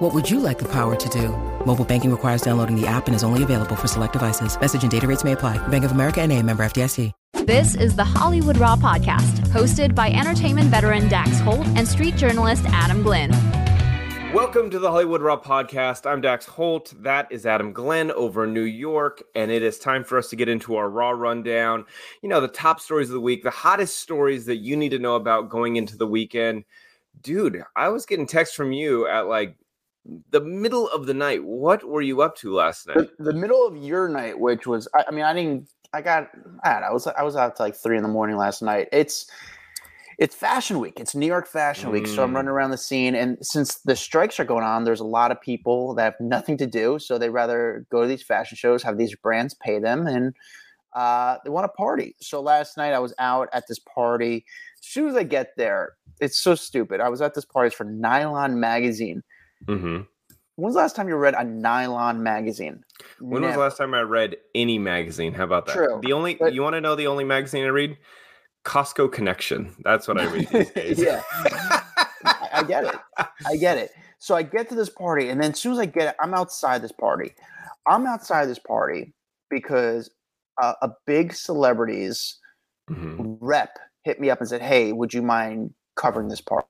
What would you like the power to do? Mobile banking requires downloading the app and is only available for select devices. Message and data rates may apply. Bank of America and a member FDIC. This is the Hollywood Raw podcast, hosted by entertainment veteran Dax Holt and street journalist Adam Glyn. Welcome to the Hollywood Raw podcast. I'm Dax Holt. That is Adam Glyn over in New York. And it is time for us to get into our Raw rundown. You know, the top stories of the week, the hottest stories that you need to know about going into the weekend. Dude, I was getting texts from you at like the middle of the night. What were you up to last night? The, the middle of your night, which was, I, I mean, I didn't, I got, I, know, I was, I was out to like three in the morning last night. It's, it's fashion week. It's New York Fashion Week. So I'm Mm. running around the scene. And since the strikes are going on, there's a lot of people that have nothing to do. So they rather go to these fashion shows, have these brands pay them, and uh, they want to party. So last night I was out at this party. As soon as I get there, it's so stupid. I was at this party for Nylon Magazine. Hmm When's the last time you read a Nylon magazine? When was the last time I read any magazine? How about that? True, The only but- you want to know the only magazine I read? Costco Connection. That's what I read these days. yeah, I, get it. I get it. So I get to this party, and then as soon as I get it, I'm outside this party. I'm outside this party because uh, a big celebrity's Mhm. rep hit me up and said, "Hey, would you mind covering this party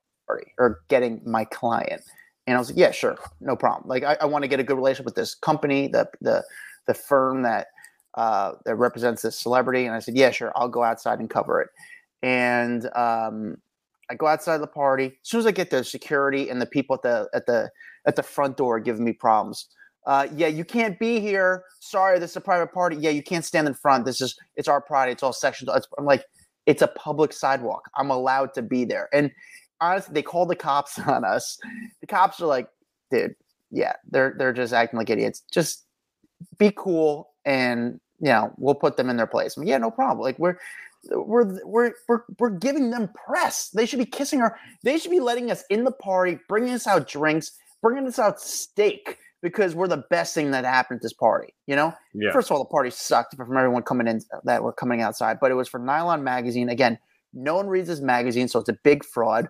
or getting my client?" And I was like, "Yeah, sure, no problem. Like, I, I want to get a good relationship with this company, the the the firm that uh, that represents this celebrity." And I said, "Yeah, sure, I'll go outside and cover it." And um, I go outside the party. As soon as I get there, security and the people at the at the at the front door giving me problems. Uh, yeah, you can't be here. Sorry, this is a private party. Yeah, you can't stand in front. This is it's our party. It's all sections. I'm like, it's a public sidewalk. I'm allowed to be there. And honestly, they called the cops on us. The cops are like, dude, yeah, they're they're just acting like idiots. Just be cool, and you know, we'll put them in their place. I'm, yeah, no problem. Like we're we're we're we're we're giving them press. They should be kissing our. They should be letting us in the party, bringing us out drinks, bringing us out steak because we're the best thing that happened at this party. You know, Yeah. first of all, the party sucked from everyone coming in that were coming outside, but it was for Nylon Magazine. Again, no one reads this magazine, so it's a big fraud.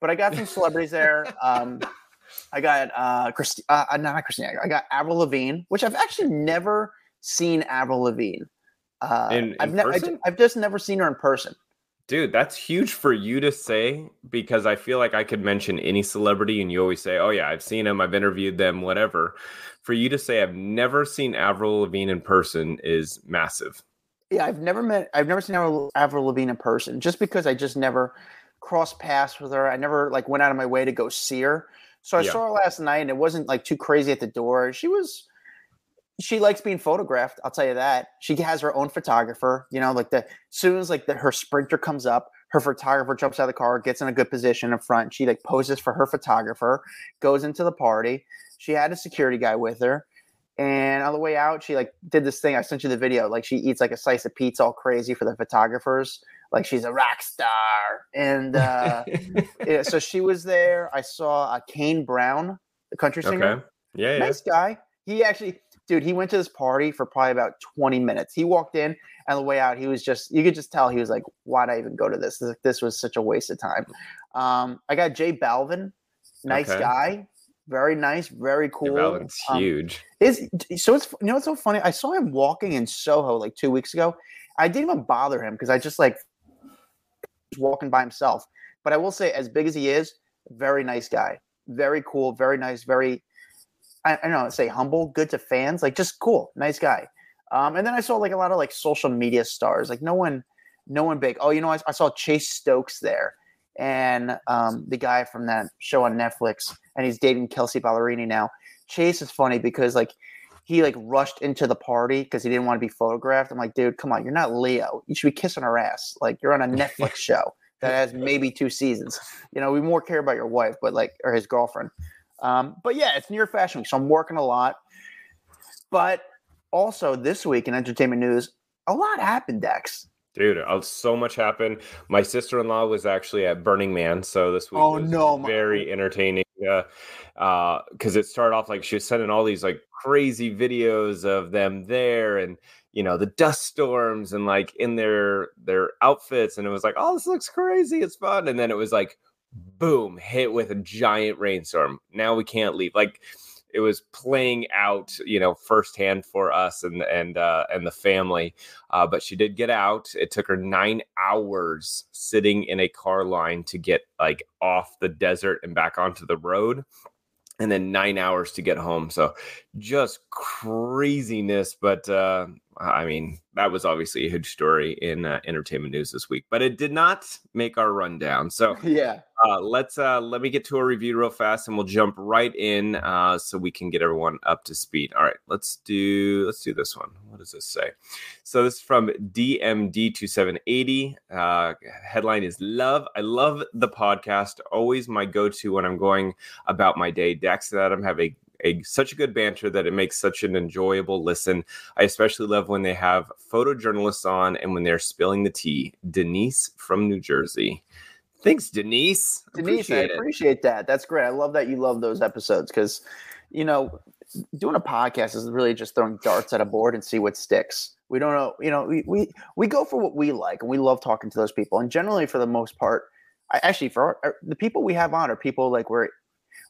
But I got some celebrities there. Um, I got uh, Christi- uh, uh, not Christina. I got Avril Lavigne, which I've actually never seen Avril Lavigne. Uh, In- in I've, ne- I person? I've just never seen her in person. Dude, that's huge for you to say because I feel like I could mention any celebrity and you always say, "Oh yeah, I've seen them, I've interviewed them, whatever." For you to say I've never seen Avril Lavigne in person is massive. Yeah, I've never met. I've never seen Avril, Avril Lavigne in person, just because I just never crossed paths with her. I never like went out of my way to go see her. So I Yeah. saw her last night, and it wasn't like too crazy at the door. She was. She likes being photographed. I'll tell you that. She has her own photographer. You know, like the as soon as like the, her sprinter comes up, her photographer jumps out of the car, gets in a good position in front. She like poses for her photographer, goes into the party. She had a security guy with her. And on the way out, she like did this thing. I sent you the video. Like she eats like a slice of pizza, all crazy for the photographers. Like she's a rock star. And uh, yeah, so she was there. I saw uh, Kane Brown, the country singer. okay. Yeah, yeah. Nice guy. He actually, dude, he went to this party for probably about 20 minutes. He walked in, and on the way out, he was just, you could just tell he was like, why'd I even go to this? This, this was such a waste of time. Um, I got J Balvin, nice Okay. guy, very nice, very cool. Balvin's Um, huge. is so it's you know what's so funny? I saw him walking in Soho like two weeks ago. I didn't even bother him because I just like walking by himself. But I will say, as big as he is, very nice guy, very cool, very nice, very I, I don't know, say humble, good to fans, like just cool, nice guy. Um, and then I saw like a lot of like social media stars, like no one, no one big. Oh, you know, I, I saw Chase Stokes there, and um, the guy from that show on Netflix, and he's dating Kelsea Ballerini now. Chase is funny because like he like rushed into the party because he didn't want to be photographed. I'm like, dude, come on, you're not Leo. You should be kissing her ass. Like you're on a Netflix show that has maybe two seasons. You know, we more care about your wife, but like or his girlfriend. Um, but yeah, it's near fashion week, so I'm working a lot. But also this week in entertainment news, a lot happened, Dax. Dude, uh, so much happened. My sister in law was actually at Burning Man, so this week Oh, was no, my- very entertaining. Uh, because it started off like she was sending all these like crazy videos of them there, and you know the dust storms and like in their their outfits, and it was like, oh, this looks crazy, it's fun, and then it was like, boom, hit with a giant rainstorm. Now we can't leave. Like it was playing out, you know, firsthand for us and and uh, and the family. Uh, but she did get out. It took her nine hours sitting in a car line to get like off the desert and back onto the road, and then nine hours to get home. So just craziness. But uh, I mean, that was obviously a huge story in uh, entertainment news this week. But it did not make our rundown. So Yeah. uh, let's uh, let me get to a review real fast, and we'll jump right in uh, so we can get everyone up to speed. All right, let's do let's do this one. What does this say? So this is from DMD two seven eighty. Uh, headline is "Love." I love the podcast. Always my go to when I'm going about my day. Dax and Adam have a a, such a good banter that it makes such an enjoyable listen. I especially love when they have photojournalists on and when they're spilling the tea. Denise from New Jersey. Thanks, Denise. Denise, Appreciate I it. appreciate that. That's great. I love that you love those episodes because, you know, doing a podcast is really just throwing darts at a board and see what sticks. We don't know, you know, we we, we go for what we like and we love talking to those people. And generally, for the most part, I actually for our, our- the people we have on are people like where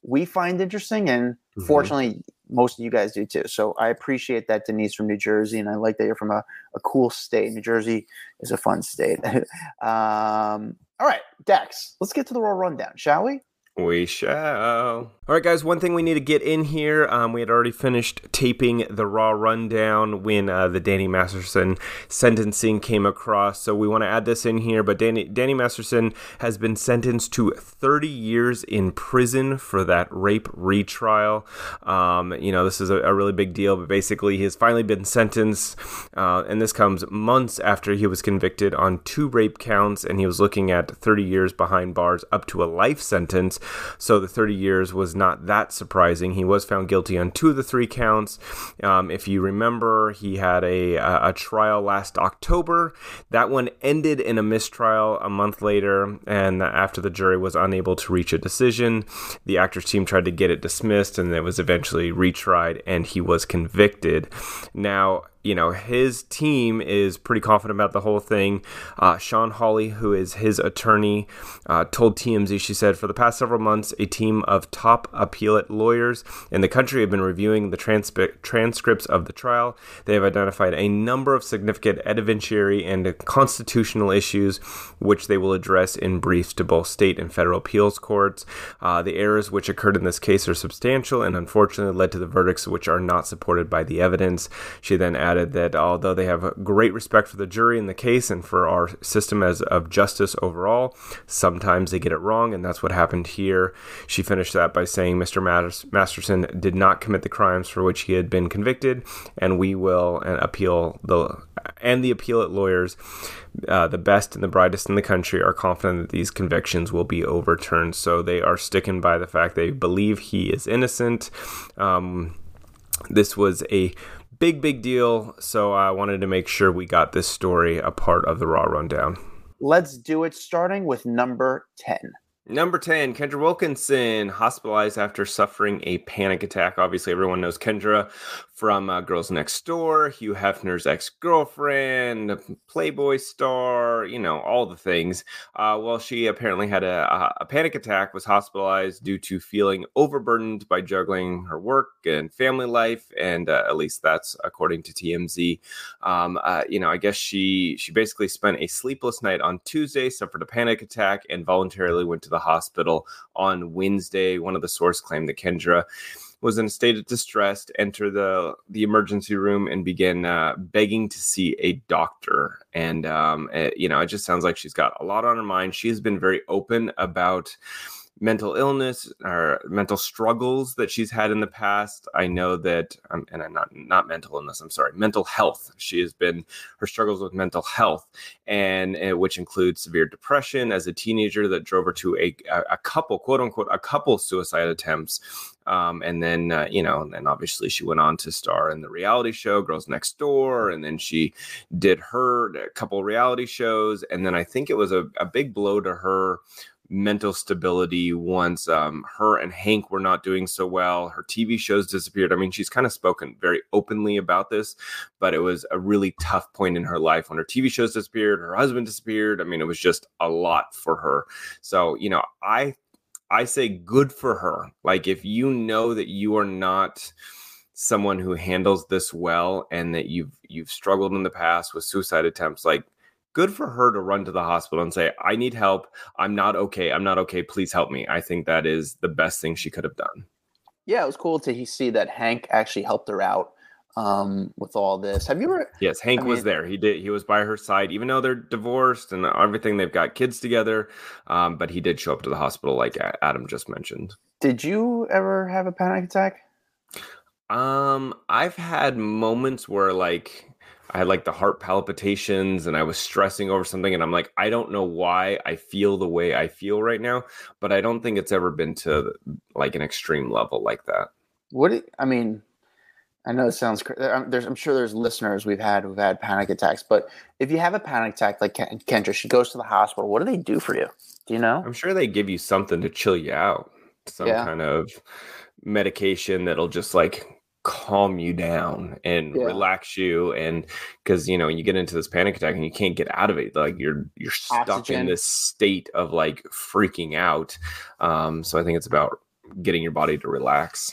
we find interesting, and Mhm. fortunately, most of you guys do too. So I appreciate that, Denise from New Jersey, and I like that you're from a, a cool state. New Jersey is a fun state. um, all right, Dax, let's get to the Raw rundown, shall we? We shall. All right, guys. One thing we need to get in here. Um, we had already finished taping the Raw rundown when uh, the Danny Masterson sentencing came across, so we want to add this in here. But Danny Danny Masterson has been sentenced to 30 years in prison for that rape retrial. Um, you know, this is a, a really big deal, but basically, he has finally been sentenced, uh, and this comes months after he was convicted on two rape counts, and he was looking at 30 years behind bars, up to a life sentence. So the 30 years was not that surprising. He was found guilty on two of the three counts. Um, if you remember, he had a, a a trial last October. That one ended in a mistrial a month later, and after the jury was unable to reach a decision, the actors team tried to get it dismissed, and it was eventually retried, and he was convicted. Now, you know, his team is pretty confident about the whole thing. Uh, Shawn Holley, who is his attorney, uh, told TMZ, she said, for the past several months, a team of top appellate lawyers in the country have been reviewing the transcripts of the trial. They have identified a number of significant evidentiary and constitutional issues, which they will address in briefs to both state and federal appeals courts. Uh, the errors which occurred in this case are substantial and unfortunately led to the verdicts which are not supported by the evidence. She then that although they have great respect for the jury in the case and for our system as of justice overall, sometimes they get it wrong, and that's what happened here. She finished that by saying Mr. Masterson did not commit the crimes for which he had been convicted, and we will appeal the and the appellate lawyers, uh, the best and the brightest in the country, are confident that these convictions will be overturned. So they are sticking by the fact they believe he is innocent. Um, this was a big, big deal. So I wanted to make sure we got this story a part of the Raw Rundown. Let's do it starting with number 10. Number 10, Kendra Wilkinson, hospitalized after suffering a panic attack. Obviously, everyone knows Kendra from uh, Girls Next Door, Hugh Hefner's ex girlfriend, Playboy star, you know, all the things. Uh, well, she apparently had a, a panic attack, was hospitalized due to feeling overburdened by juggling her work and family life. And uh, at least that's according to TMZ. Um, uh, you know, I guess she she basically spent a sleepless night on Tuesday, suffered a panic attack, and voluntarily went to the hospital on Wednesday. One of the sources claimed that Kendra was in a state of distress, to enter the the emergency room, and begin uh, begging to see a doctor. And um, it, you know, it just sounds like she's got a lot on her mind. She has been very open about mental illness or mental struggles that she's had in the past. I know that, um, and I'm not not mental illness. I'm sorry, mental health. She has been her struggles with mental health, and, and which includes severe depression as a teenager that drove her to a a couple quote unquote a couple suicide attempts. Um, and then uh, you know, and then obviously she went on to star in the reality show Girls Next Door, and then she did her a couple reality shows, and then I think it was a, a big blow to her mental stability once um, her and Hank were not doing so well. Her TV shows disappeared. I mean, she's kind of spoken very openly about this, but it was a really tough point in her life when her TV shows disappeared, her husband disappeared. I mean, it was just a lot for her. So, you know, I I say good for her. Like if you know that you are not someone who handles this well and that you've you've struggled in the past with suicide attempts like good for her to run to the hospital and say, I need help. I'm not okay. I'm not okay. Please help me. I think that is the best thing she could have done. Yeah, it was cool to see that Hank actually helped her out um, with all this. Have you ever? Yes, Hank I was there. He did. He was by her side, even though they're divorced and everything. They've got kids together, um, but he did show up to the hospital, like Adam just mentioned. Did you ever have a panic attack? Um, I've had moments where like I had like the heart palpitations and I was stressing over something. And I'm like, I don't know why I feel the way I feel right now, but I don't think it's ever been to like an extreme level like that. What, I mean, I know it sounds there's I'm sure there's listeners we've had who've had panic attacks, but if you have a panic attack like Kendra, she goes to the hospital. What do they do for you? Do you know? I'm sure they give you something to chill you out, some yeah. kind of medication that'll just like calm you down and yeah. relax you and because you know you get into this panic attack and you can't get out of it like you're you're stuck Oxygen. in this state of like freaking out um so i think it's about getting your body to relax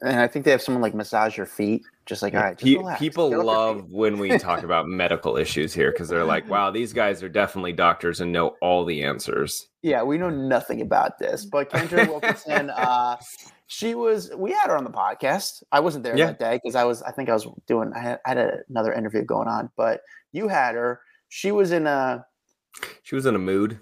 and i think they have someone like massage your feet just like all right just Pe- people love when we talk about medical issues here because they're like wow these guys are definitely doctors and know all the answers yeah we know nothing about this but kendra wilkinson uh she was we had her on the podcast i wasn't there yeah. that day because i was i think i was doing i had, I had a, another interview going on but you had her she was in a she was in a mood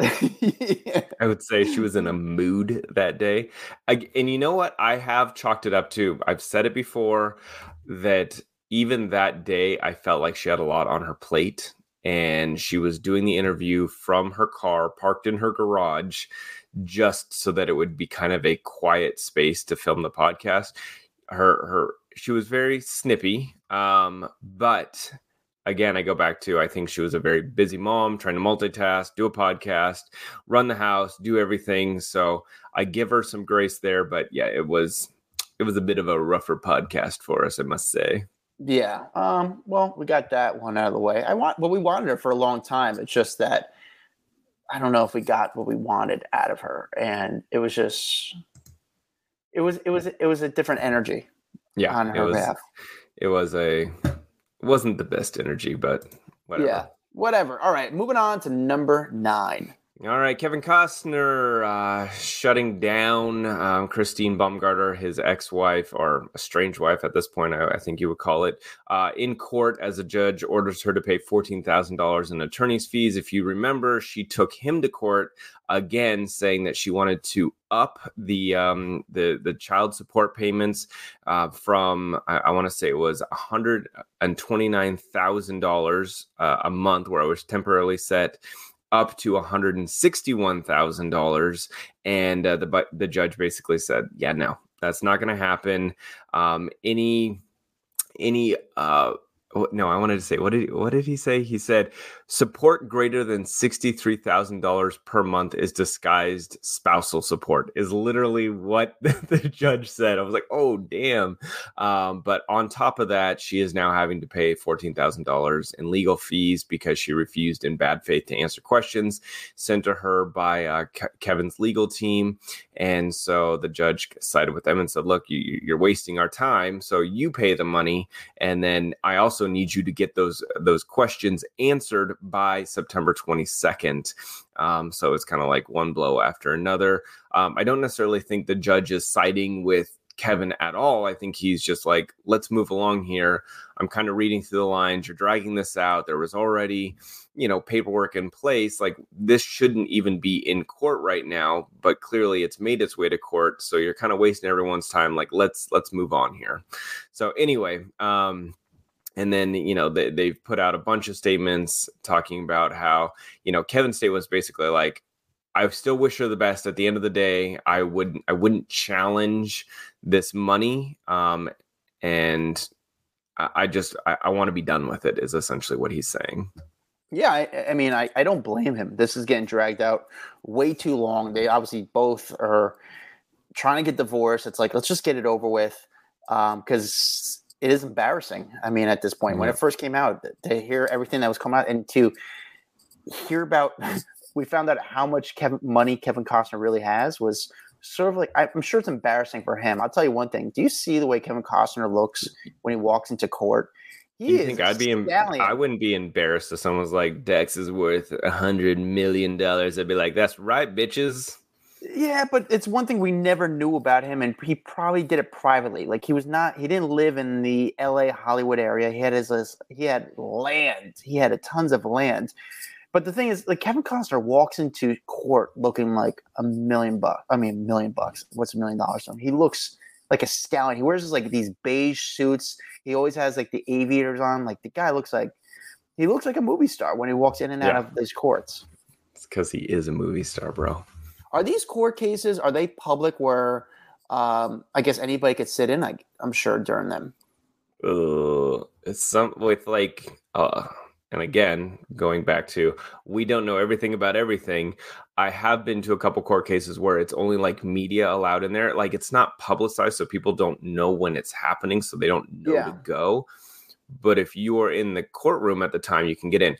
yeah. i would say she was in a mood that day I, and you know what i have chalked it up to i've said it before that even that day i felt like she had a lot on her plate and she was doing the interview from her car parked in her garage just so that it would be kind of a quiet space to film the podcast. Her her she was very snippy, um, but again, I go back to I think she was a very busy mom trying to multitask, do a podcast, run the house, do everything. So I give her some grace there, but yeah, it was it was a bit of a rougher podcast for us, I must say. Yeah. Um, well, we got that one out of the way. I want well, we wanted her for a long time. It's just that I don't know if we got what we wanted out of her, and it was just it was it was it was a different energy. Yeah, on her it was, behalf. It was a it wasn't the best energy, but whatever. Yeah, whatever. All right, moving on to number nine. All right, Kevin Costner uh, shutting down um, Christine Baumgartner, his ex-wife or estranged wife at this point, I, I think you would call it, uh, in court as a judge orders her to pay fourteen thousand dollars in attorney's fees. If you remember, she took him to court again, saying that she wanted to up the um, the the child support payments uh, from I, I want to say it was one hundred and twenty nine thousand uh, dollars a month, where I was temporarily set up to $161,000. And uh, the, the judge basically said, yeah, no, that's not going to happen. Um, any, any, uh, no, I wanted to say what did what did he say? He said support greater than sixty three thousand dollars per month is disguised spousal support. Is literally what the judge said. I was like, oh damn! Um, but on top of that, she is now having to pay fourteen thousand dollars in legal fees because she refused in bad faith to answer questions sent to her by uh, Ke- Kevin's legal team, and so the judge sided with them and said, look, you, you're wasting our time, so you pay the money, and then I also need you to get those those questions answered by September 22nd. Um, so it's kind of like one blow after another. Um, I don't necessarily think the judge is siding with Kevin at all. I think he's just like, let's move along here. I'm kind of reading through the lines. You're dragging this out. There was already, you know, paperwork in place. Like this shouldn't even be in court right now, but clearly it's made its way to court. So you're kind of wasting everyone's time. Like let's let's move on here. So anyway, um, and then you know they, they've put out a bunch of statements talking about how you know Kevin State was basically like I still wish her the best. At the end of the day, I wouldn't I wouldn't challenge this money, um, and I, I just I, I want to be done with it. Is essentially what he's saying. Yeah, I, I mean, I, I don't blame him. This is getting dragged out way too long. They obviously both are trying to get divorced. It's like let's just get it over with because um, it is embarrassing. I mean, at this point, mm-hmm. when it first came out, to hear everything that was coming out and to hear about we found out how much Kevin, money Kevin Costner really has was sort of like I'm sure it's embarrassing for him. I'll tell you one thing. Do you see the way Kevin Costner looks when he walks into court? He you think I'd be? Em- I wouldn't be embarrassed if someone was like, "Dax is worth a hundred million dollars." I'd be like, "That's right, bitches." Yeah, but it's one thing we never knew about him, and he probably did it privately. Like he was not, he didn't live in the L.A. Hollywood area. He had his, he had land. He had a tons of land. But the thing is, like Kevin Costner walks into court looking like a million bucks. I mean, a million bucks. What's a million dollars to him? He looks like a stallion. He wears like these beige suits. He always has like the aviators on. Like the guy looks like he looks like a movie star when he walks in and out yeah. of these courts. It's because he is a movie star, bro. Are these court cases? Are they public where um, I guess anybody could sit in? I, I'm sure during them. Uh, it's some with like uh and again, going back to we don't know everything about everything. I have been to a couple court cases where it's only like media allowed in there. Like it's not publicized, so people don't know when it's happening, so they don't know yeah. to go. But if you are in the courtroom at the time, you can get in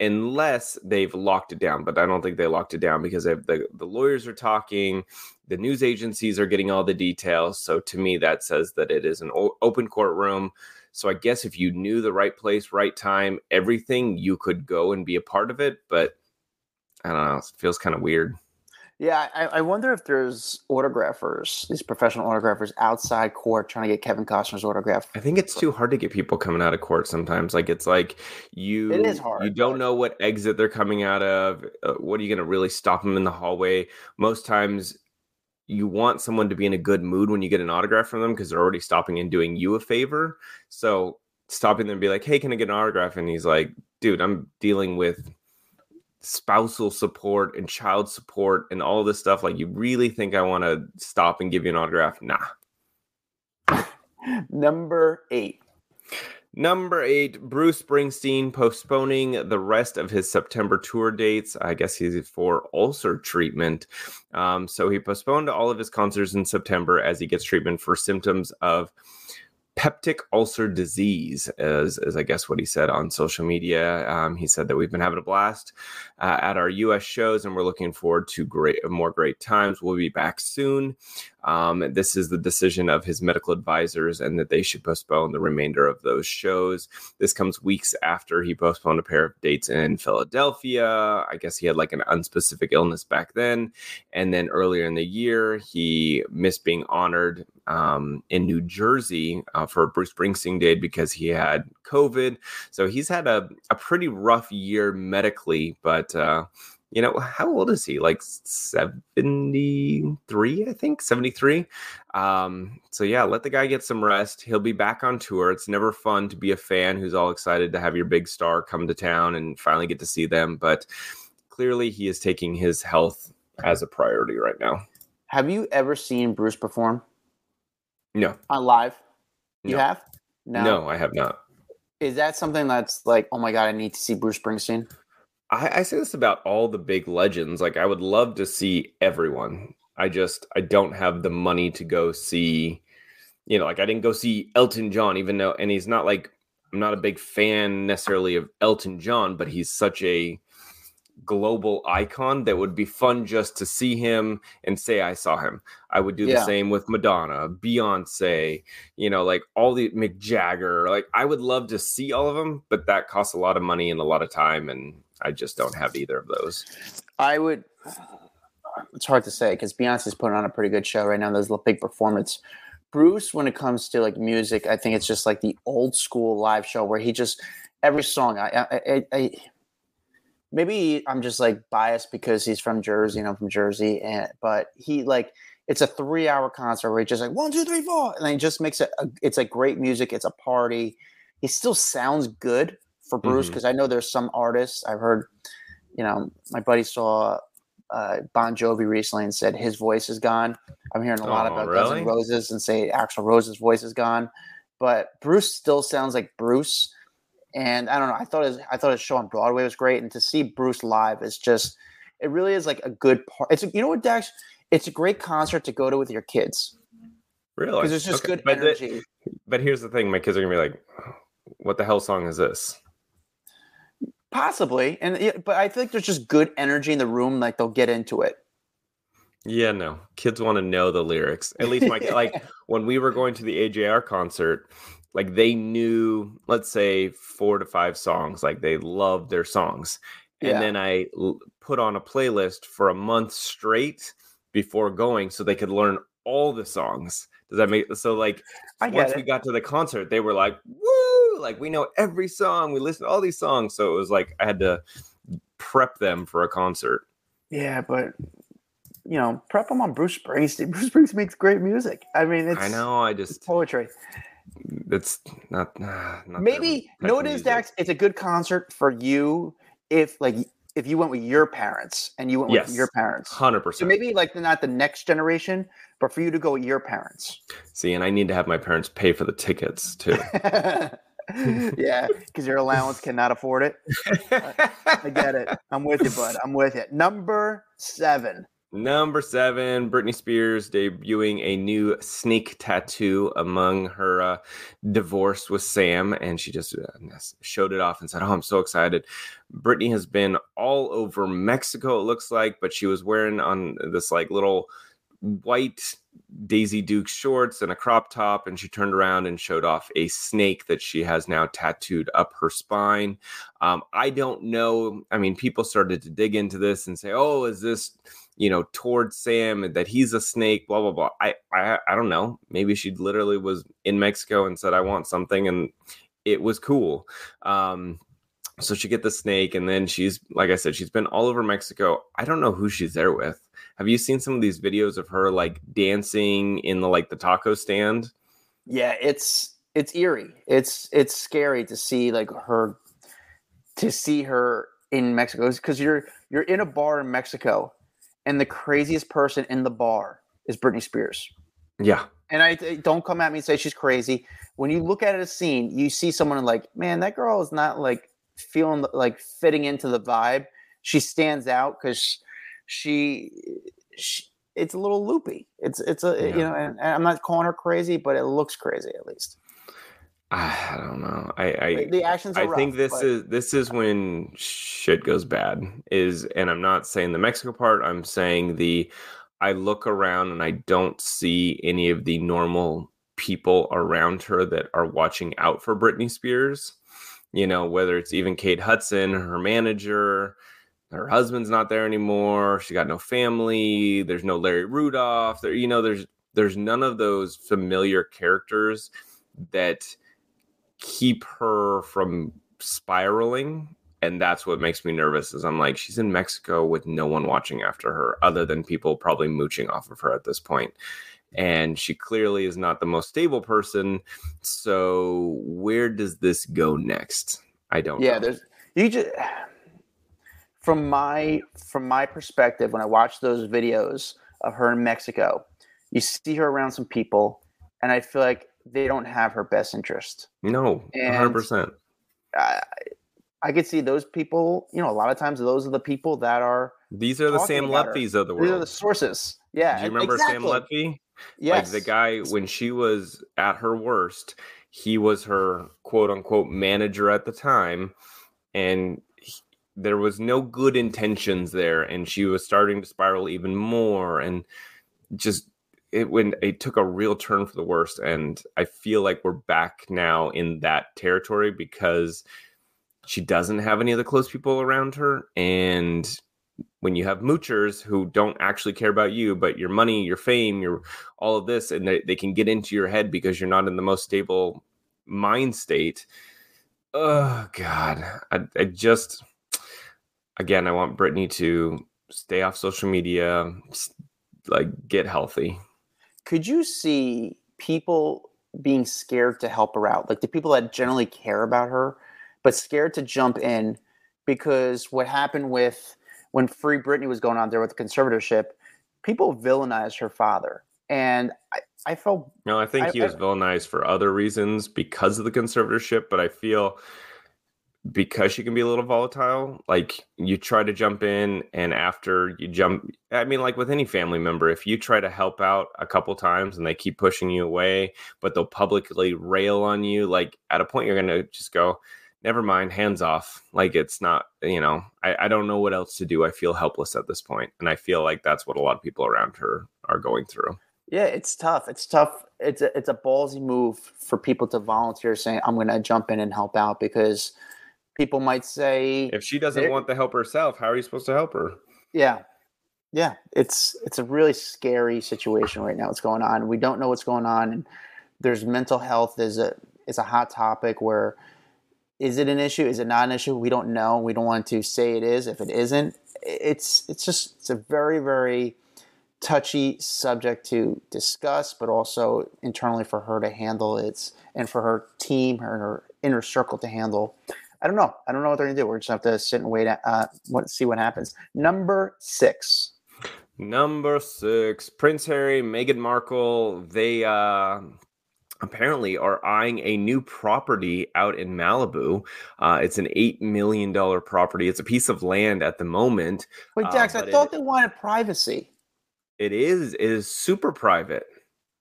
unless they've locked it down. But I don't think they locked it down because the, the lawyers are talking, the news agencies are getting all the details. So to me, that says that it is an o- open courtroom so I guess if you knew the right place, right time, everything, you could go and be a part of it. But I don't know. It feels kind of weird. Yeah, I, I, wonder if there's autographers, these professional autographers outside court trying to get Kevin Costner's autograph. I think it's too hard to get people coming out of court sometimes. Like it's like you, it is hard. You don't know what exit they're coming out of. Uh, what are you going to really stop them in the hallway? Most times, you want someone to be in a good mood when you get an autograph from them because they're already stopping and doing you a favor. So stopping them and be like, "Hey, can I get an autograph?" And he's like, "Dude, I'm dealing with spousal support and child support and all this stuff. Like, you really think I want to stop and give you an autograph? Nah." Number eight. Number eight, Bruce Springsteen postponing the rest of his September tour dates. I guess he's for ulcer treatment. Um, so he postponed all of his concerts in September as he gets treatment for symptoms of peptic ulcer disease, as, I guess what he said on social media. Um, he said that we've been having a blast uh, at our U.S. shows, and we're looking forward to great, more great times. We'll be back soon. Um, this is the decision of his medical advisors, and that they should postpone the remainder of those shows. This comes weeks after he postponed a pair of dates in Philadelphia. I guess he had like an unspecific illness back then, and then earlier in the year he missed being honored um, in New Jersey uh, for Bruce Springsteen Day because he had COVID. So he's had a, a pretty rough year medically, but uh, you know, how old is he? Like 73, I think, 73. Um, so yeah, let the guy get some rest. He'll be back on tour. It's never fun to be a fan who's all excited to have your big star come to town and finally get to see them. But clearly he is taking his health as a priority right now. Have you ever seen Bruce perform? No. On live? You no. have? No. No, I have not. Is that something that's like, oh my god, I need to see Bruce Springsteen? I, I say this about all the big legends. Like, I would love to see everyone. I just I don't have the money to go see. You know, like I didn't go see Elton John, even though, and he's not like I'm not a big fan necessarily of Elton John, but he's such a global icon that would be fun just to see him and say I saw him. I would do yeah. the same with Madonna, Beyonce, you know, like all the Mick Jagger. Like I would love to see all of them, but that costs a lot of money and a lot of time, and I just don't have either of those. I would. It's hard to say because Beyonce's putting on a pretty good show right now. There's a big performance, Bruce, when it comes to like music, I think it's just like the old school live show where he just every song. I, I, I, I maybe I'm just like biased because he's from Jersey and I'm from Jersey, and but he like it's a three hour concert where he just like one two three four, and he just makes it. A, it's like great music. It's a party. He still sounds good for Bruce because mm-hmm. I know there's some artists I've heard. You know, my buddy saw uh, Bon Jovi recently and said his voice is gone. I'm hearing a lot oh, about really? Guns N' Roses and say Axl Rose's voice is gone, but Bruce still sounds like Bruce. And I don't know. I thought his I thought his show on Broadway was great, and to see Bruce live is just it really is like a good part. It's a, you know what Dax. It's a great concert to go to with your kids. Really? Because it's just okay. good but energy. The, but here's the thing: my kids are gonna be like, "What the hell song is this?" Possibly, and but I feel like there's just good energy in the room. Like they'll get into it. Yeah, no, kids want to know the lyrics. At least my like when we were going to the AJR concert, like they knew, let's say four to five songs. Like they loved their songs, and yeah. then I l- put on a playlist for a month straight before going, so they could learn all the songs. Does that make so? Like once we got to the concert, they were like, "Woo!" Like we know every song. We listen to all these songs. So it was like I had to prep them for a concert. Yeah, but you know, prep them on Bruce Springsteen. Bruce Springsteen makes great music. I mean, it's I know. I just poetry. It's not. not Maybe no, it is Dax. It's a good concert for you if like if you went with your parents and you went yes, with your parents. Hundred percent. So maybe like not the next generation, but for you to go with your parents. See, and I need to have my parents pay for the tickets too. yeah, because your allowance cannot afford it. I get it. I'm with you, bud. I'm with you. Number seven. Number seven, Britney Spears debuting a new snake tattoo among her uh, divorce with Sam, and she just uh, showed it off and said, "Oh, I'm so excited." Britney has been all over Mexico, it looks like, but she was wearing on this like little white Daisy Duke shorts and a crop top, and she turned around and showed off a snake that she has now tattooed up her spine. Um, I don't know. I mean, people started to dig into this and say, "Oh, is this?" you know, towards Sam that he's a snake, blah blah blah. I I I don't know. Maybe she literally was in Mexico and said, "I want something," and it was cool. Um, so she get the snake, and then she's like I said, she's been all over Mexico. I don't know who she's there with. Have you seen some of these videos of her like dancing in the like the taco stand? Yeah, it's it's eerie. It's it's scary to see like her to see her in Mexico because you're you're in a bar in Mexico and the craziest person in the bar is Britney Spears. Yeah. And I don't come at me and say she's crazy. When you look at a scene, you see someone like, man, that girl is not like feeling like fitting into the vibe. She stands out because she, she, it's a little loopy. It's it's a yeah. you know, and, and, I'm not calling her crazy, but it looks crazy at least. I don't know. I, I the actions. I rough, think this but... is this is when shit goes bad. Is and I'm not saying the Mexico part. I'm saying the. I look around and I don't see any of the normal people around her that are watching out for Britney Spears. You know, whether it's even Cade Hudson, her manager, her husband's not there anymore. She got no family. There's no Larry Rudolph. There, you know, there's there's none of those familiar characters that keep her from spiraling. And that's what makes me nervous. Is I'm like, she's in Mexico with no one watching after her, other than people probably mooching off of her at this point. And she clearly is not the most stable person. So where does this go next? I don't. Yeah, know. there's you just from my from my perspective, when I watch those videos of her in Mexico, you see her around some people, and I feel like they don't have her best interest. No, hundred percent. I, I could see those people. You know, a lot of times those are the people that are. These are the Sam Lutfis of the world. These are the sources. Yeah. Do you remember exactly. Sam Lutfi? Yes. Like the guy when she was at her worst, he was her quote unquote manager at the time, and there was no good intentions there and she was starting to spiral even more and just it when it took a real turn for the worst and i feel like we're back now in that territory because she doesn't have any of the close people around her and when you have moochers who don't actually care about you, but your money, your fame, your all of this, and they, they can get into your head because you're not in the most stable mind state. Oh God, I, I just again, I want Britney to stay off social media, like get healthy. Could you see people being scared to help her out? Like the people that generally care about her, but scared to jump in because what happened with when Free Britney was going on there with the conservatorship, people villainized her father. And I, I felt. No, I think I, he was I, villainized for other reasons because of the conservatorship, but I feel because she can be a little volatile like you try to jump in and after you jump i mean like with any family member if you try to help out a couple times and they keep pushing you away but they'll publicly rail on you like at a point you're gonna just go never mind hands off. Like it's not you know I, I don't know what else to do. I feel helpless at this point and i feel like that's what a lot of people around her are going through. Yeah it's tough. It's tough. It's a, it's a ballsy move for people to volunteer saying i'm gonna jump in and help out because people might say if she doesn't want to help herself how are you supposed to help her? Yeah. Yeah. It's it's a really scary situation right now what's going on. We don't know what's going on and there's mental health is a is a hot topic where is it an issue? Is it not an issue? We don't know. We don't want to say it is. If it isn't it's it's just it's a very very touchy subject to discuss but also internally for her to handle it and for her team her, her inner circle to handle I don't know. I don't know what they're going to do. We're just going to have to sit and wait, uh, what, see what happens. Number six. Number six, Prince Harry, Meghan Markle. They uh, apparently are eyeing a new property out in Malibu. Uh, it's an eight million dollar property. It's a piece of land at the moment. Wait, uh, Dax, uh, I thought it, they wanted privacy. It is. It is super private.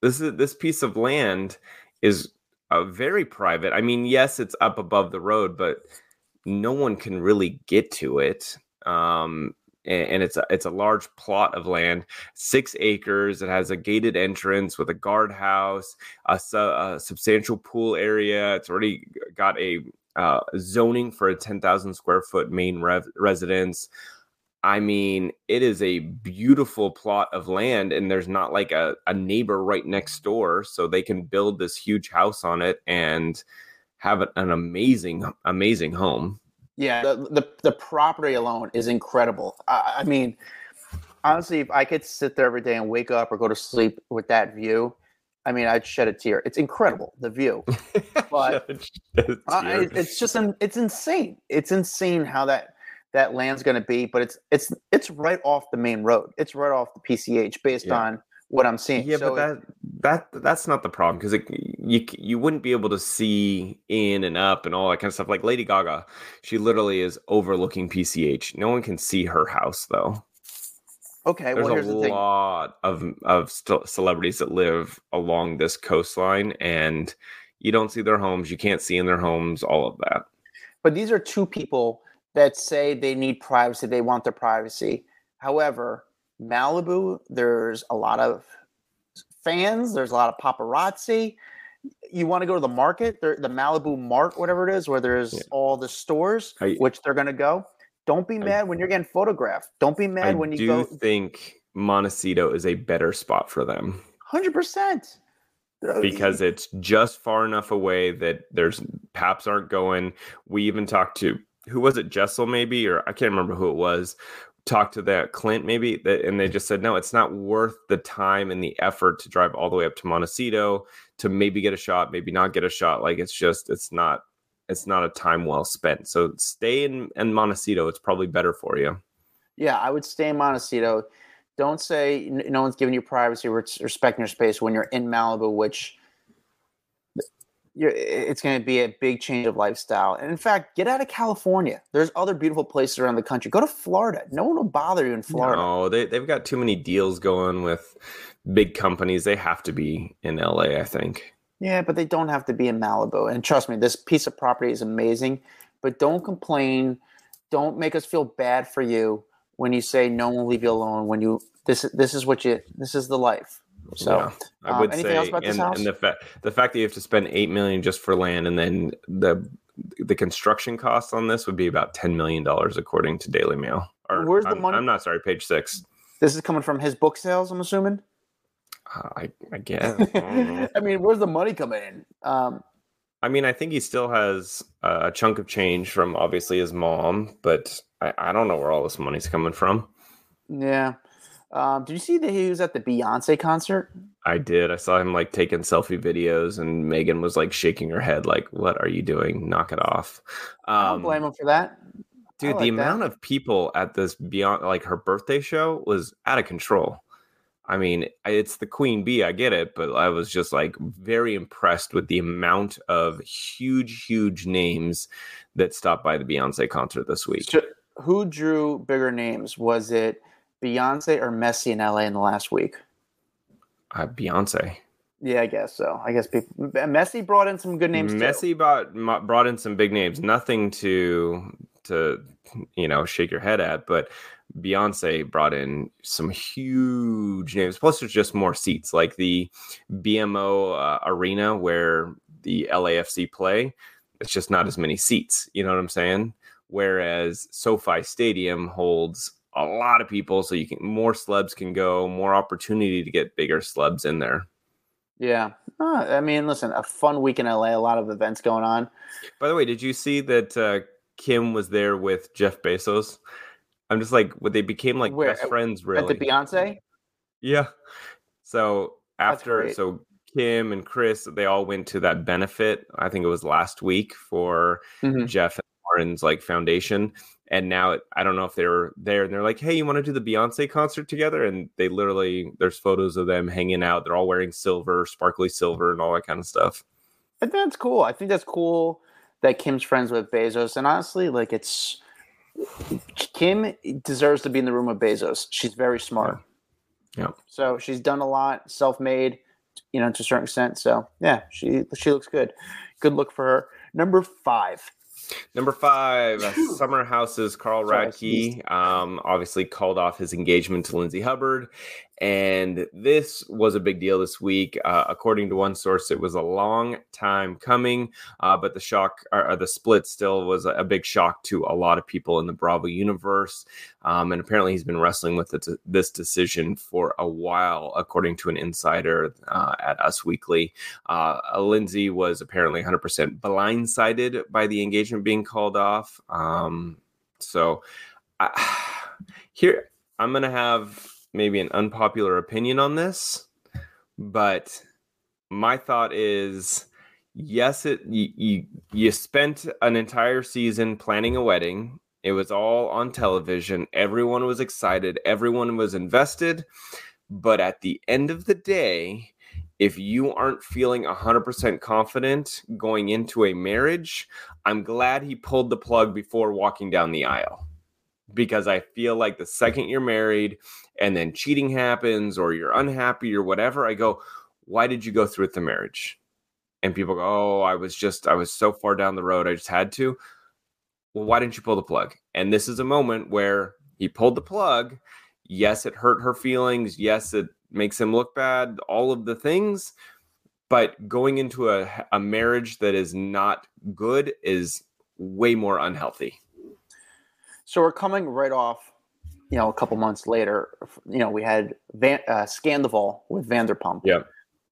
This is this piece of land is uh, very private. I mean, yes, it's up above the road, but no one can really get to it. Um, and, and it's a it's a large plot of land, six acres. It has a gated entrance with a guardhouse, a, a substantial pool area. It's already got a uh, zoning for a ten thousand square foot main rev- residence. I mean, it is a beautiful plot of land, and there's not like a, a neighbor right next door, so they can build this huge house on it and have an amazing, amazing home. Yeah, the the, the property alone is incredible. I, I mean, honestly, if I could sit there every day and wake up or go to sleep with that view, I mean, I'd shed a tear. It's incredible the view, but uh, it's just it's insane. It's insane how that that land's going to be, but it's it's it's right off the main road. It's right off the PCH based yeah. on what I'm seeing. Yeah, so but that that that's not the problem because you you wouldn't be able to see in and up and all that kind of stuff. Like Lady Gaga, she literally is overlooking PCH. No one can see her house though. Okay, there's well, a the thing a lot of of st- celebrities that live along this coastline, and you don't see their homes. You can't see in their homes. All of that. But these are two people that say they need privacy, they want their privacy. However, Malibu, there's a lot of fans, there's a lot of paparazzi. You want to go to the market, the Malibu Mart, whatever it is, where there's yeah. all the stores, I, which they're going to go. Don't be mad I, when you're getting photographed. Don't be mad I when you do go. think Montecito is a better spot for them. Hundred percent. Uh, because it's just far enough away that there's paps aren't going. We even talked to who was it, Jessel maybe, or I can't remember who it was, talked to that Clint maybe, and they just said, no, it's not worth the time and the effort to drive all the way up to Montecito to maybe get a shot, maybe not get a shot. Like it's just, it's not, it's not a time well spent. So stay in, in Montecito. It's probably better for you. Yeah, I would stay in Montecito. Don't say no one's giving you privacy respecting your space when you're in Malibu, which it's going to be a big change of lifestyle. And in fact, get out of California. There's other beautiful places around the country. Go to Florida. No one will bother you in Florida. No, they, they've got too many deals going with big companies. They have to be in LA, I think. Yeah, but they don't have to be in Malibu. And trust me, this piece of property is amazing. But don't complain. Don't make us feel bad for you when you say no one will leave you alone. When you this this is what you this is the life. So yeah, I would um, say, and, and, the fact the fact that you have to spend eight million just for land, and then the the construction costs on this would be about ten million dollars, according to Daily Mail. Or, Where's the I'm, money- I'm not sorry, page six. This is coming from his book sales, I'm assuming. Uh, I, I guess. I. I mean, where's the money coming in? Um, I mean, I think he still has a chunk of change from obviously his mom, but I, I don't know where all this money's coming from. yeah. Um, did you see that he was at the Beyonce concert? I did. I saw him like taking selfie videos, and Meghan was like shaking her head, like, "What are you doing? Knock it off." I don't Um, blame him for that. dude, the like that. amount of people at this beyond like her birthday show was out of control. I mean, it's the queen bee, I get it, but I was just like very impressed with the amount of huge, huge names that stopped by the Beyonce concert this week. So, who drew bigger names? Was it Beyonce or Messi in LA in the last week? Uh, Beyonce. Yeah, I guess so. I guess people. Messi brought in some good names. too. Messi brought brought in some big names. Nothing to to you know shake your head at, but Beyonce brought in some huge names. Plus, there's just more seats, like the BMO uh, Arena where the LAFC play. It's just not as many seats. You know what I'm saying? Whereas SoFi Stadium holds a lot of people, so you can more slubs can go, more opportunity to get bigger slubs in there. Yeah. Uh, I mean, listen, a fun week in LA, a lot of events going on. By the way, did you see that uh, Kim was there with Jeff Bezos? I'm just like, what they became like Where? best friends, really. At the Beyonce? yeah. So after, so Kim and Chris, they all went to that benefit. I think it was last week for Mhm. Jeff and Lauren's like foundation. And now it, I don't know if they were there and they're like, hey, you want to do the Beyonce concert together? And they literally, there's photos of them hanging out. They're all wearing silver, sparkly silver, and all that kind of stuff. I think that's cool. I think that's cool that Kim's friends with Bezos. And honestly, like it's Kim deserves to be in the room with Bezos. She's very smart. Yeah. So she's done a lot, self-made, you know, to a certain extent. So yeah, she she looks good. Good look for her. Number five. Number five, Summer House's Carl Radke um, obviously called off his engagement to Lindsay Hubbard. And this was a big deal this week. Uh, according to one source, it was a long time coming, uh, but the shock or, or the split still was a, a big shock to a lot of people in the Bravo universe. Um, and apparently, he's been wrestling with it, this decision for a while, according to an insider uh, at Us Weekly. Uh, Lindsay was apparently 100% blindsided by the engagement being called off. Um, so I, here, I'm going to have maybe an unpopular opinion on this, but my thought is yes, it you, you, you spent an entire season planning a wedding. It was all on television. Everyone was excited. Everyone was invested. But at the end of the day, if you aren't feeling 100% confident going into a marriage, I'm glad he pulled the plug before walking down the aisle. Because I feel like the second you're married and then cheating happens or you're unhappy or whatever, I go, why did you go through with the marriage? And people go, oh, I was just, I was so far down the road, I just had to. Well, why didn't you pull the plug? And this is a moment where he pulled the plug. Yes, it hurt her feelings. Yes, it makes him look bad, all of the things. But going into a, a marriage that is not good is way more unhealthy. So we're coming right off, you know, a couple months later. You know, we had Van, uh, Scandoval with Vanderpump. Yeah.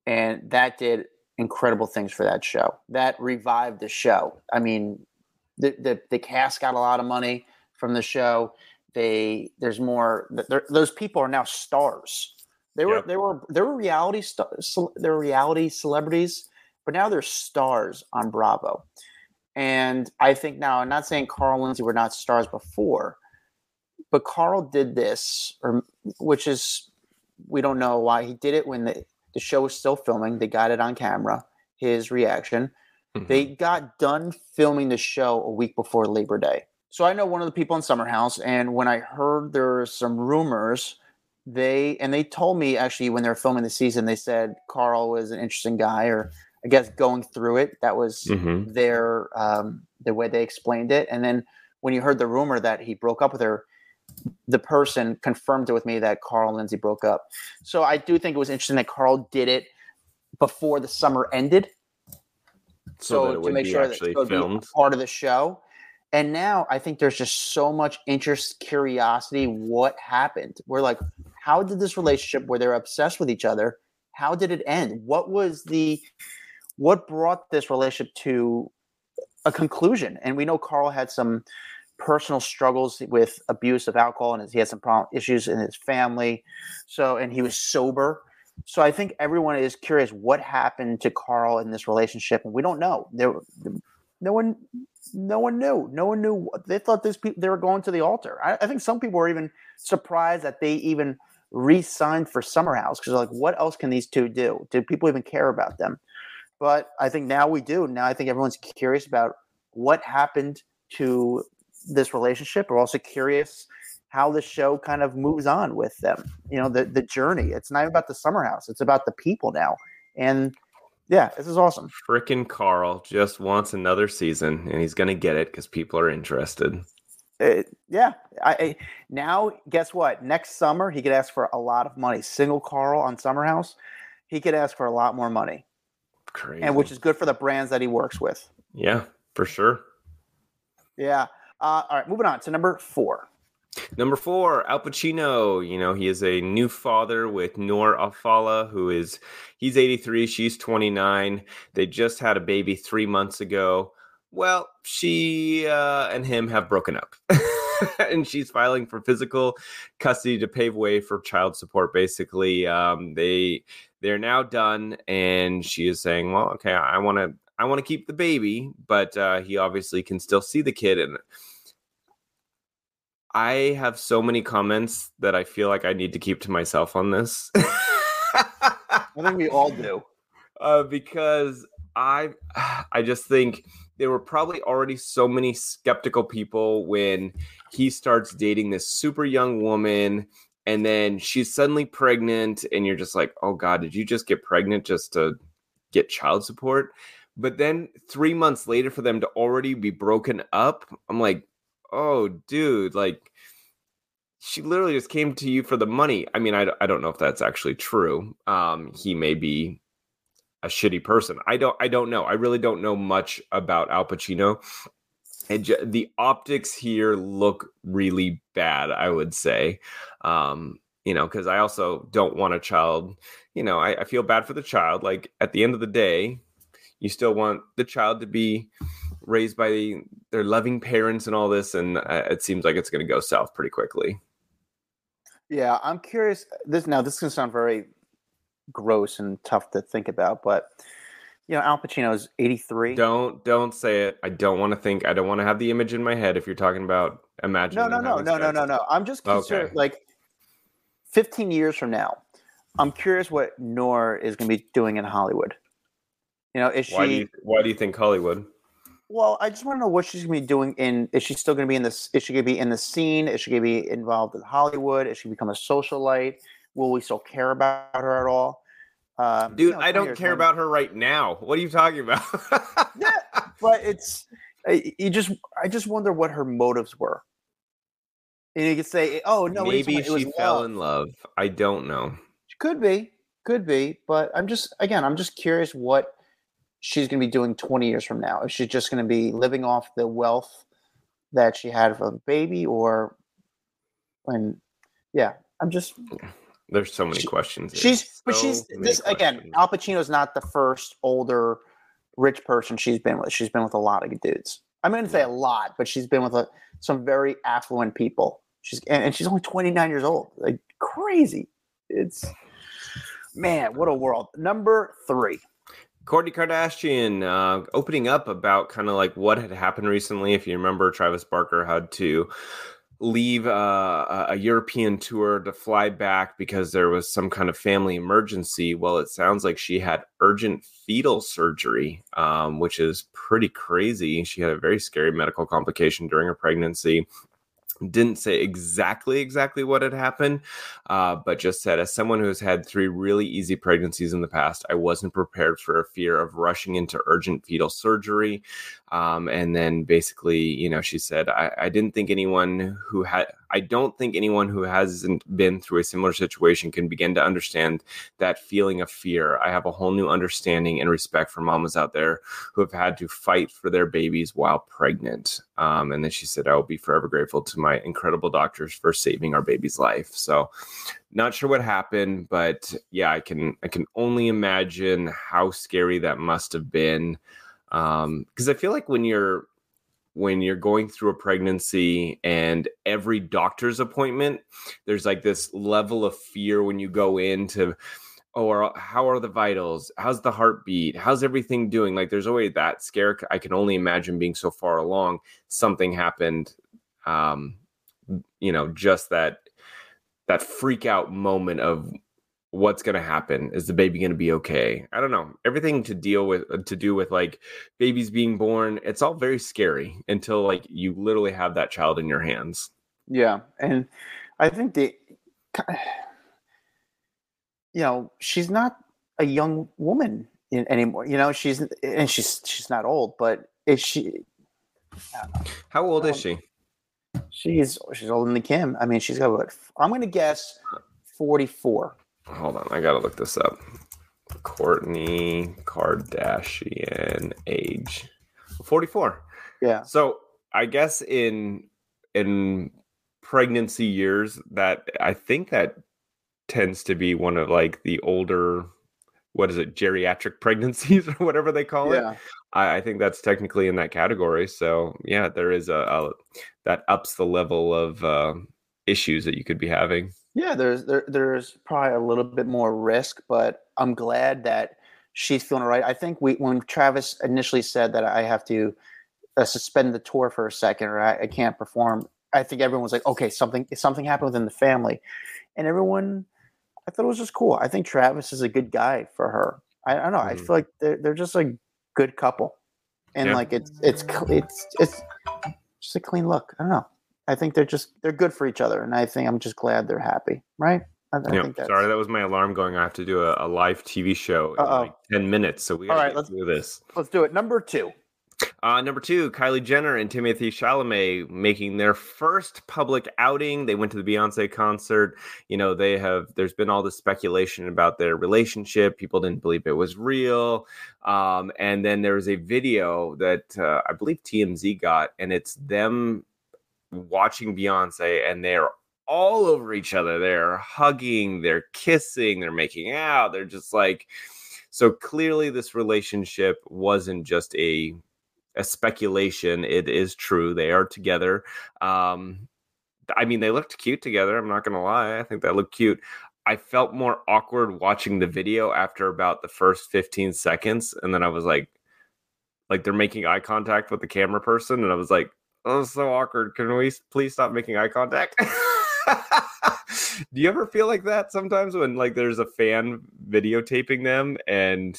And that did incredible things for that show. That revived the show. I mean, the the, the cast got a lot of money from the show. They there's more. Those people are now stars. They were Yep. they were they were reality stars. They were reality celebrities, but now they're stars on Bravo. And I think now, I'm not saying Carl Lindsay were not stars before, but Carl did this, or which is we don't know why he did it when the, the show was still filming. They got it on camera. His reaction. Mm-hmm. They got done filming the show a week before Labor Day. So I know one of the people in Summer House, and when I heard there were some rumors, they and they told me actually when they were filming the season, they said Carl was an interesting guy, or I guess going through it, that was Mhm. their um, the way they explained it. And then when you heard the rumor that he broke up with her, the person confirmed it with me that Carl and Lindsay broke up. So I do think it was interesting that Carl did it before the summer ended. so, it to make sure that it would be part of the show. And now I think there's just so much interest, curiosity. What happened? We're like, how did this relationship where they're obsessed with each other? How did it end? What was the what brought this relationship to a conclusion? And we know Carl had some personal struggles with abuse of alcohol and he had some problem, issues in his family. So and he was sober. So I think everyone is curious what happened to Carl in this relationship, and we don't know. There, no one, no one knew. No one knew. They thought these people they were going to the altar. I, I think some people were even surprised that they even re-signed for Summer House because like, what else can these two do? Do people even care about them? But I think now we do. Now I think everyone's curious about what happened to this relationship. We're also curious how the show kind of moves on with them. You know, the the journey. It's not about the summer house. It's about the people now. And yeah, this is awesome. Frickin' Carl just wants another season, and he's gonna get it because people are interested. It, yeah, I, I now guess what? Next summer he could ask for a lot of money. Single Carl on Summer House, he could ask for a lot more money, Crazy. and which is good for the brands that he works with. yeah, for sure. Yeah. Uh, all right, moving on to number four. Number four, Al Pacino. You know, he is a new father with Noor Alfallah, who is he's 83, she's 29. They just had a baby three months ago. Well, she uh, and him have broken up. and she's filing for physical custody to pave way for child support. Basically, um, they they're now done, and she is saying, "Well, okay, I want to I want to keep the baby, but uh, he obviously can still see the kid." And I have so many comments that I feel like I need to keep to myself on this. I think we all do. uh, because I I just think there were probably already so many skeptical people when he starts dating this super young woman and then she's suddenly pregnant and you're just like, "Oh god, did you just get pregnant just to get child support?" But then 3 months later for them to already be broken up, I'm like, "Oh, dude, like she literally just came to you for the money. I mean, I, I don't know if that's actually true. Um, he may be a shitty person. I don't I don't know. I really don't know much about Al Pacino. And j- the optics here look really bad, I would say. Um, you know, because I also don't want a child, you know, I, I feel bad for the child. Like at the end of the day, you still want the child to be raised by the, their loving parents and all this. And uh, it seems like it's going to go south pretty quickly. Yeah, I'm curious. This now this can sound very gross and tough to think about, but you know, Al Pacino is 83. Don't don't say it. I don't want to think. I don't want to have the image in my head. If you're talking about imagine. No, no, no, no, no, no, no. I'm just concerned. Okay. Like 15 years from now, I'm curious what Noor is going to be doing in Hollywood. You know, is Why do she? you Why do you think Hollywood? Well, I just want to know what she's going to be doing in. Is she still going to be in this? Is she going to be in the scene? Is she going to be involved in Hollywood? Is she become a socialite? Will we still care about her at all? Um, Dude, you know, I don't care about her right now. What are you talking about? Yeah, but it's I- you just. I just wonder what her motives were. And you could say, "Oh no, Maybe it was she fell love. in love. I don't know. Could be, could be, but I'm just again, I'm just curious what she's going to be doing 20 years from now. Is she just going to be living off the wealth that she had from the baby, or when? Yeah, I'm just. There's so many She- questions. She's, but she's this again. Al Pacino's not the first older rich person she's been with. She's been with a lot of dudes. I'm going to say a lot, but she's been with a, some very affluent people. She's and, and she's only 29 years old. Like crazy. It's man, what a world. Number three. Kourtney Kardashian uh, opening up about kind of like what had happened recently. If you remember, Travis Barker had to leave a- European tour to fly back because there was some kind of family emergency. Well, it sounds like she had urgent fetal surgery, um, which is pretty crazy. She had a very scary medical complication during her pregnancy didn't say exactly exactly what had happened uh, but just said as someone who's had three really easy pregnancies in the past i wasn't prepared for a fear of rushing into urgent fetal surgery Um, and then basically, you know, she said, I, I didn't think anyone who had, I don't think anyone who hasn't been through a similar situation can begin to understand that feeling of fear. I have a whole new understanding and respect for mamas out there who have had to fight for their babies while pregnant. Um, and then she said, I will be forever grateful to my incredible doctors for saving our baby's life. So, not sure what happened, but yeah, I can I can only imagine how scary that must have been. Um, because I feel like when you're when you're going through a pregnancy and every doctor's appointment, there's like this level of fear when you go into or how are the vitals? How's the heartbeat? How's everything doing? Like there's always that scare. I can only imagine being so far along. Something happened. Um, you know, just that that freak out moment of what's going to happen is the baby going to be okay? I don't know everything to deal with uh, to do with like babies being born it's all very scary until like you literally have that child in your hands. Yeah and i think the you know she's not a young woman in, anymore you know she's and she's she's not old but is she how old is she? she's she's older than kim i mean she's got what i'm gonna guess 44 hold on, I gotta look this up. Kourtney Kardashian age 44. Yeah. So I guess in in pregnancy years that I think that tends to be one of like the older what is it geriatric pregnancies or whatever they call yeah. it I, I, think that's technically in that category so yeah there is a, a that ups the level of uh, issues that you could be having yeah, there's there, there's probably a little bit more risk, but I'm glad that she's feeling all right. I think we when Travis initially said that I have to uh, suspend the tour for a second or I, I, can't perform, I think everyone was like, okay, something something happened within the family, and everyone, I thought it was just cool. I think Travis is a good guy for her. I, I don't know. Mm. I feel like they're they're just a good couple, and yeah. like it's it's it's it's just a clean look. I don't know. I think they're just they're good for each other, and I think I'm just glad they're happy, right? I, I. Sorry, that was my alarm going. I have to do a, a live TV show in like ten minutes, so we gotta let's do this. Let's do it. Number two. Uh, number two, Kylie Jenner and Timothee Chalamet making their first public outing. They went to the Beyonce concert. You know, they have. There's been all this speculation about their relationship. People didn't believe it was real. Um, and then there was a video that uh, I believe TMZ got, and it's them watching Beyonce and they're all over each other. They're hugging, they're kissing, they're making out. They're just like so clearly this relationship wasn't just a a speculation. It is true. They are together. Um I mean, they looked cute together. I'm not going to lie. I think that looked cute. I felt more awkward watching the video after about the first 15 seconds. And then I was like, like they're making eye contact with the camera person. And I was like, Oh, so awkward. Can we please stop making eye contact? Do you ever feel like that sometimes when like there's a fan videotaping them and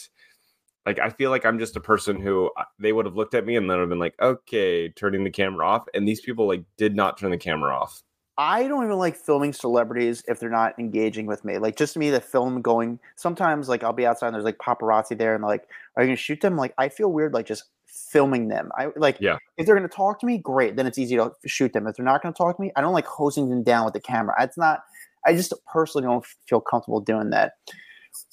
like I feel like I'm just a person who uh, they would have looked at me and then have been like, okay, turning the camera off. And these people like did not turn the camera off. I don't even like filming celebrities if they're not engaging with me. Like just me, the film going. Sometimes like I'll be outside and there's like paparazzi there and like, are you gonna shoot them? Like I feel weird like just filming them. I like yeah. if they're going to talk to me, great. Then it's easy to shoot them. If they're not going to talk to me, I don't like hosing them down with the camera. It's not. I just personally don't feel comfortable doing that.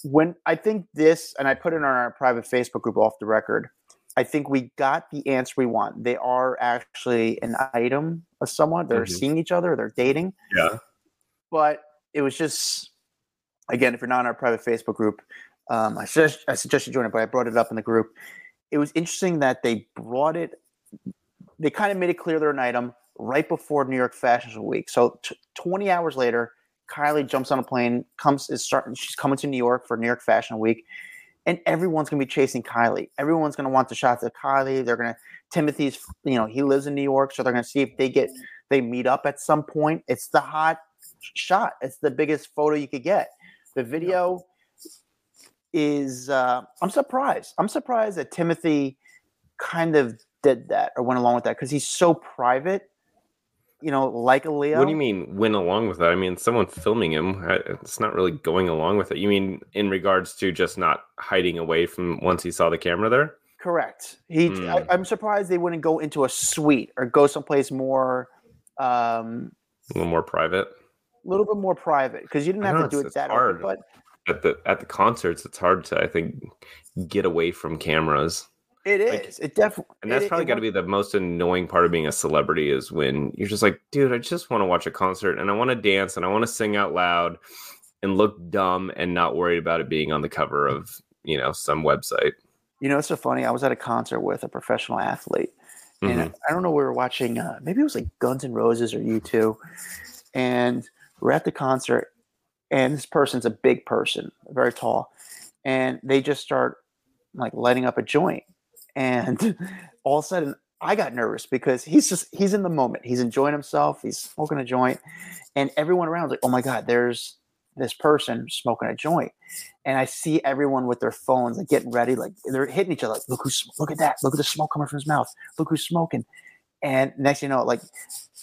When I think this, and I put it on our private Facebook group off the record, I think we got the answer we want. They are actually an item of someone. They're mm-hmm. seeing each other. They're dating. Yeah. But it was just, again, if you're not in our private Facebook group, um, I suggest I suggest you join it. But I brought it up in the group it was interesting that they brought it. They kind of made it clear they're an item right before New York Fashion Week. So t- 20 hours later, Kylie jumps on a plane, comes is starting. She's coming to New York for New York Fashion Week, and everyone's going to be chasing Kylie. Everyone's going to want the shots of Kylie. They're going to Timothee's. You know, he lives in New York, so they're going to see if they get they meet up at some point. It's the hot shot. It's the biggest photo you could get. The video is uh, I'm surprised. I'm surprised that Timothee kind of did that or went along with that because he's so private. You know, like a Leo. What do you mean went along with that? I mean, someone filming him. It's not really going along with it. You mean in regards to just not hiding away from once he saw the camera there? Correct. He. Hmm. I, I'm surprised they wouldn't go into a suite or go someplace more, um, A little more private. a little bit more private because you didn't have know, to do it that hard. hard. But At the at the concerts, it's hard to I think get away from cameras. it is. Like- it definitely. And that's probably got to be the most annoying part of being a celebrity is when you're just like, dude, I just want to watch a concert and I want to dance and I want to sing out loud and look dumb and not worried about it being on the cover of, you know, some website. You know, it's so funny. I was at a concert with a professional athlete, and I don't know. We were watching. Uh, maybe it was like Guns N' Roses or U2, and we're at the concert, and this person's a big person, very tall, and they just start like lighting up a joint, and all of a sudden I got nervous because he's just he's in the moment. He's enjoying himself. He's smoking a joint, and everyone around is like, "Oh my god, there's this person smoking a joint." And I see everyone with their phones, like getting ready, like they're hitting each other. Like, look who's look at that! Look at the smoke coming from his mouth. Look who's smoking. And next, you know, like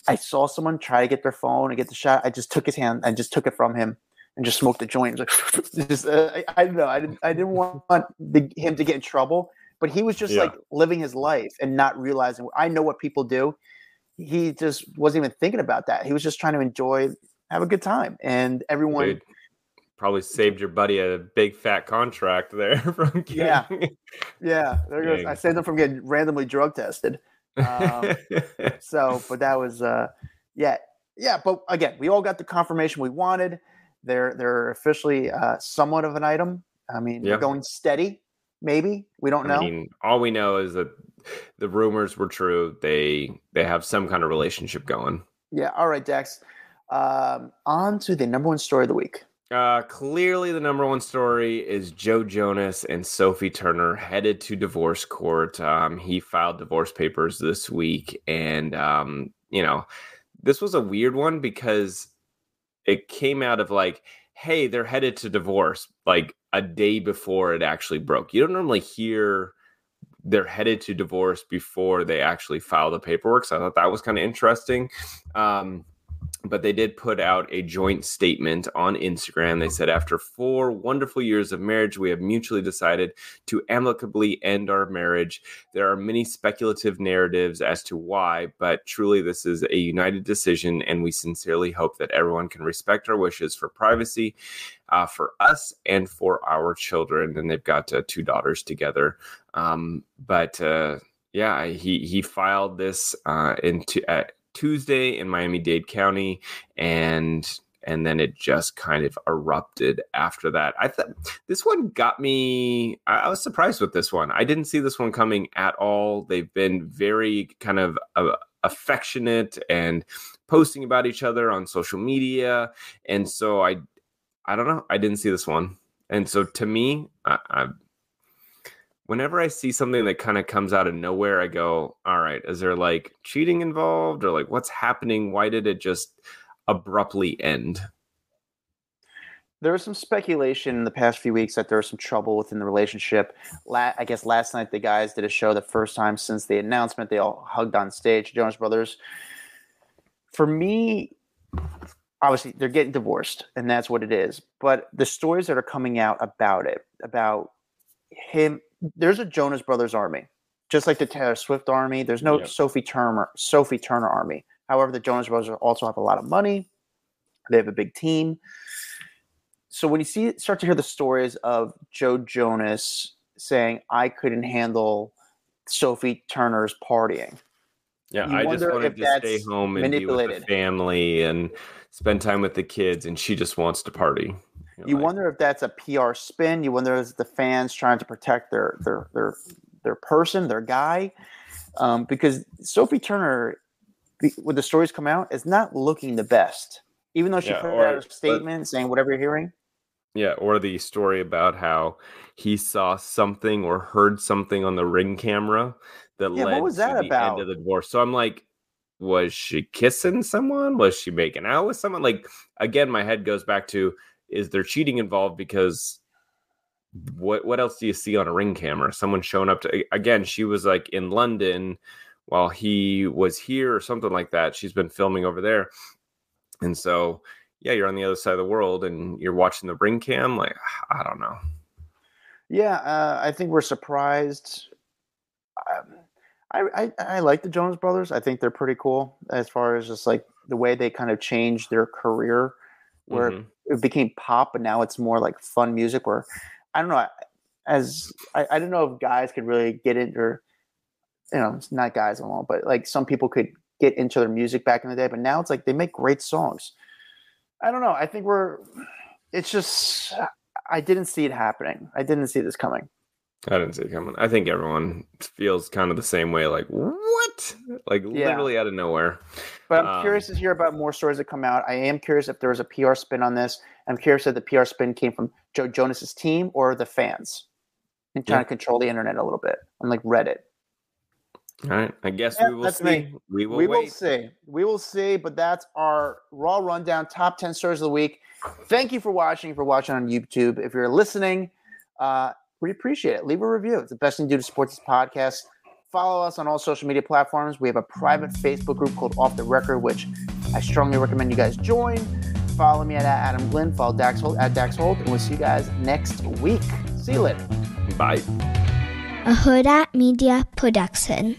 I saw someone try to get their phone and get the shot. I just took his hand and just took it from him and just smoked the joint. Like, just, uh, I, I don't know. I didn't. I didn't want the, him to get in trouble, but he was just Yeah. like living his life and not realizing. I know what people do. He just wasn't even thinking about that. He was just trying to enjoy, have a good time, and everyone. Dude, probably saved your buddy a big fat contract there from Yeah. getting- Yeah, there goes. Dang. I saved him from getting randomly drug tested. Um, so, but that was, uh, yeah, yeah. But again, we all got the confirmation we wanted. They're they're officially uh, somewhat of an item. I mean, they're going steady. Maybe we don't know. I mean, all we know is that the rumors were true. They they have some kind of relationship going. yeah. All right, Dax. Um, on to the number one story of the week. Uh, clearly, the number one story is Joe Jonas and Sophie Turner headed to divorce court. Um, he filed divorce papers this week, and um, you know, this was a weird one because it came out of like, hey, they're headed to divorce like a day before it actually broke. You don't normally hear they're headed to divorce before they actually file the paperwork. So I thought that was kind of interesting. Um, but they did put out a joint statement on Instagram. They said, after four wonderful years of marriage, we have mutually decided to amicably end our marriage. There are many speculative narratives as to why, but truly, this is a united decision, and we sincerely hope that everyone can respect our wishes for privacy uh, for us and for our children. And they've got uh, two daughters together. Um, but uh, yeah, he he filed this uh, into. Tuesday in Miami Dade County, and and then it just kind of erupted after that. I thought this one got me. I, I was surprised with this one. I didn't see this one coming at all. They've been very kind of uh, affectionate and posting about each other on social media, and so I, I don't know. I didn't see this one, and so to me, I, I whenever I see something that kind of comes out of nowhere, I go, all right, is there like cheating involved or like what's happening? Why did it just abruptly end? There was some speculation in the past few weeks that there was some trouble within the relationship. La- I guess last night the guys did a show the first time since the announcement. They all hugged on stage, Jonas Brothers. For me, obviously they're getting divorced, and that's what it is. But the stories that are coming out about it, about him, there's a Jonas Brothers army, just like the Taylor Swift army. There's no Yep. Sophie Turner Sophie Turner army. However, the Jonas Brothers also have a lot of money. They have a big team so when you see start to hear the stories of Joe Jonas saying I couldn't handle Sophie Turner's partying. Yeah, You I just wanted if to stay home and be with the family and spend time with the kids, and she just wants to party. You're You like, wonder if that's a PR spin. You wonder if the fans trying to protect their their their their person, their guy, um, because Sophie Turner, when the stories come out, is not looking the best. Even though she Yeah, put or- out a statement saying whatever you're hearing. Yeah, or the story about how he saw something or heard something on the ring camera that Yeah, what led was to that the about? end of the divorce. So I'm like, was she kissing someone? Was she making out with someone? Like again, my head goes back to is there cheating involved? Because what what else do you see on a ring camera? Someone showing up to again, she was like in London while he was here or something like that. She's been filming over there. And so yeah, you're on the other side of the world and you're watching the ring cam. Like, I don't know. Yeah, uh, I think we're surprised. um, I, I, I like the Jonas Brothers. I think they're pretty cool as far as just like the way they kind of changed their career, where mm-hmm. it became pop, but now it's more like fun music. Where I don't know, as I, I don't know if guys could really get into, you know, it's not guys alone, but like some people could get into their music back in the day. But now it's like they make great songs. I don't know. I think we're. It's just I didn't see it happening. I didn't see this coming. I didn't see it coming. I think everyone feels kind of the same way. Like what? Like yeah. literally out of nowhere. But I'm um, curious to hear about more stories that come out. I am curious if there was a PR spin on this. I'm curious if the PR spin came from Joe Jonas's team or the fans, and trying yeah. to control the internet a little bit on like Reddit. All right. I guess yeah, we will see. Me. We will. We wait. will see. We will see. But that's our raw rundown. Top ten stories of the week. Thank you for watching. For watching on YouTube. If you're listening. Uh, we appreciate it. Leave a review. It's the best thing to do to support this podcast. Follow us on all social media platforms. We have a private Facebook group called Off the Record, which I strongly recommend you guys join. Follow me at Adam Glyn. Follow Dax Holt at Dax Holt. And we'll see you guys next week. See you later. Bye. A Hurrdat Media Production.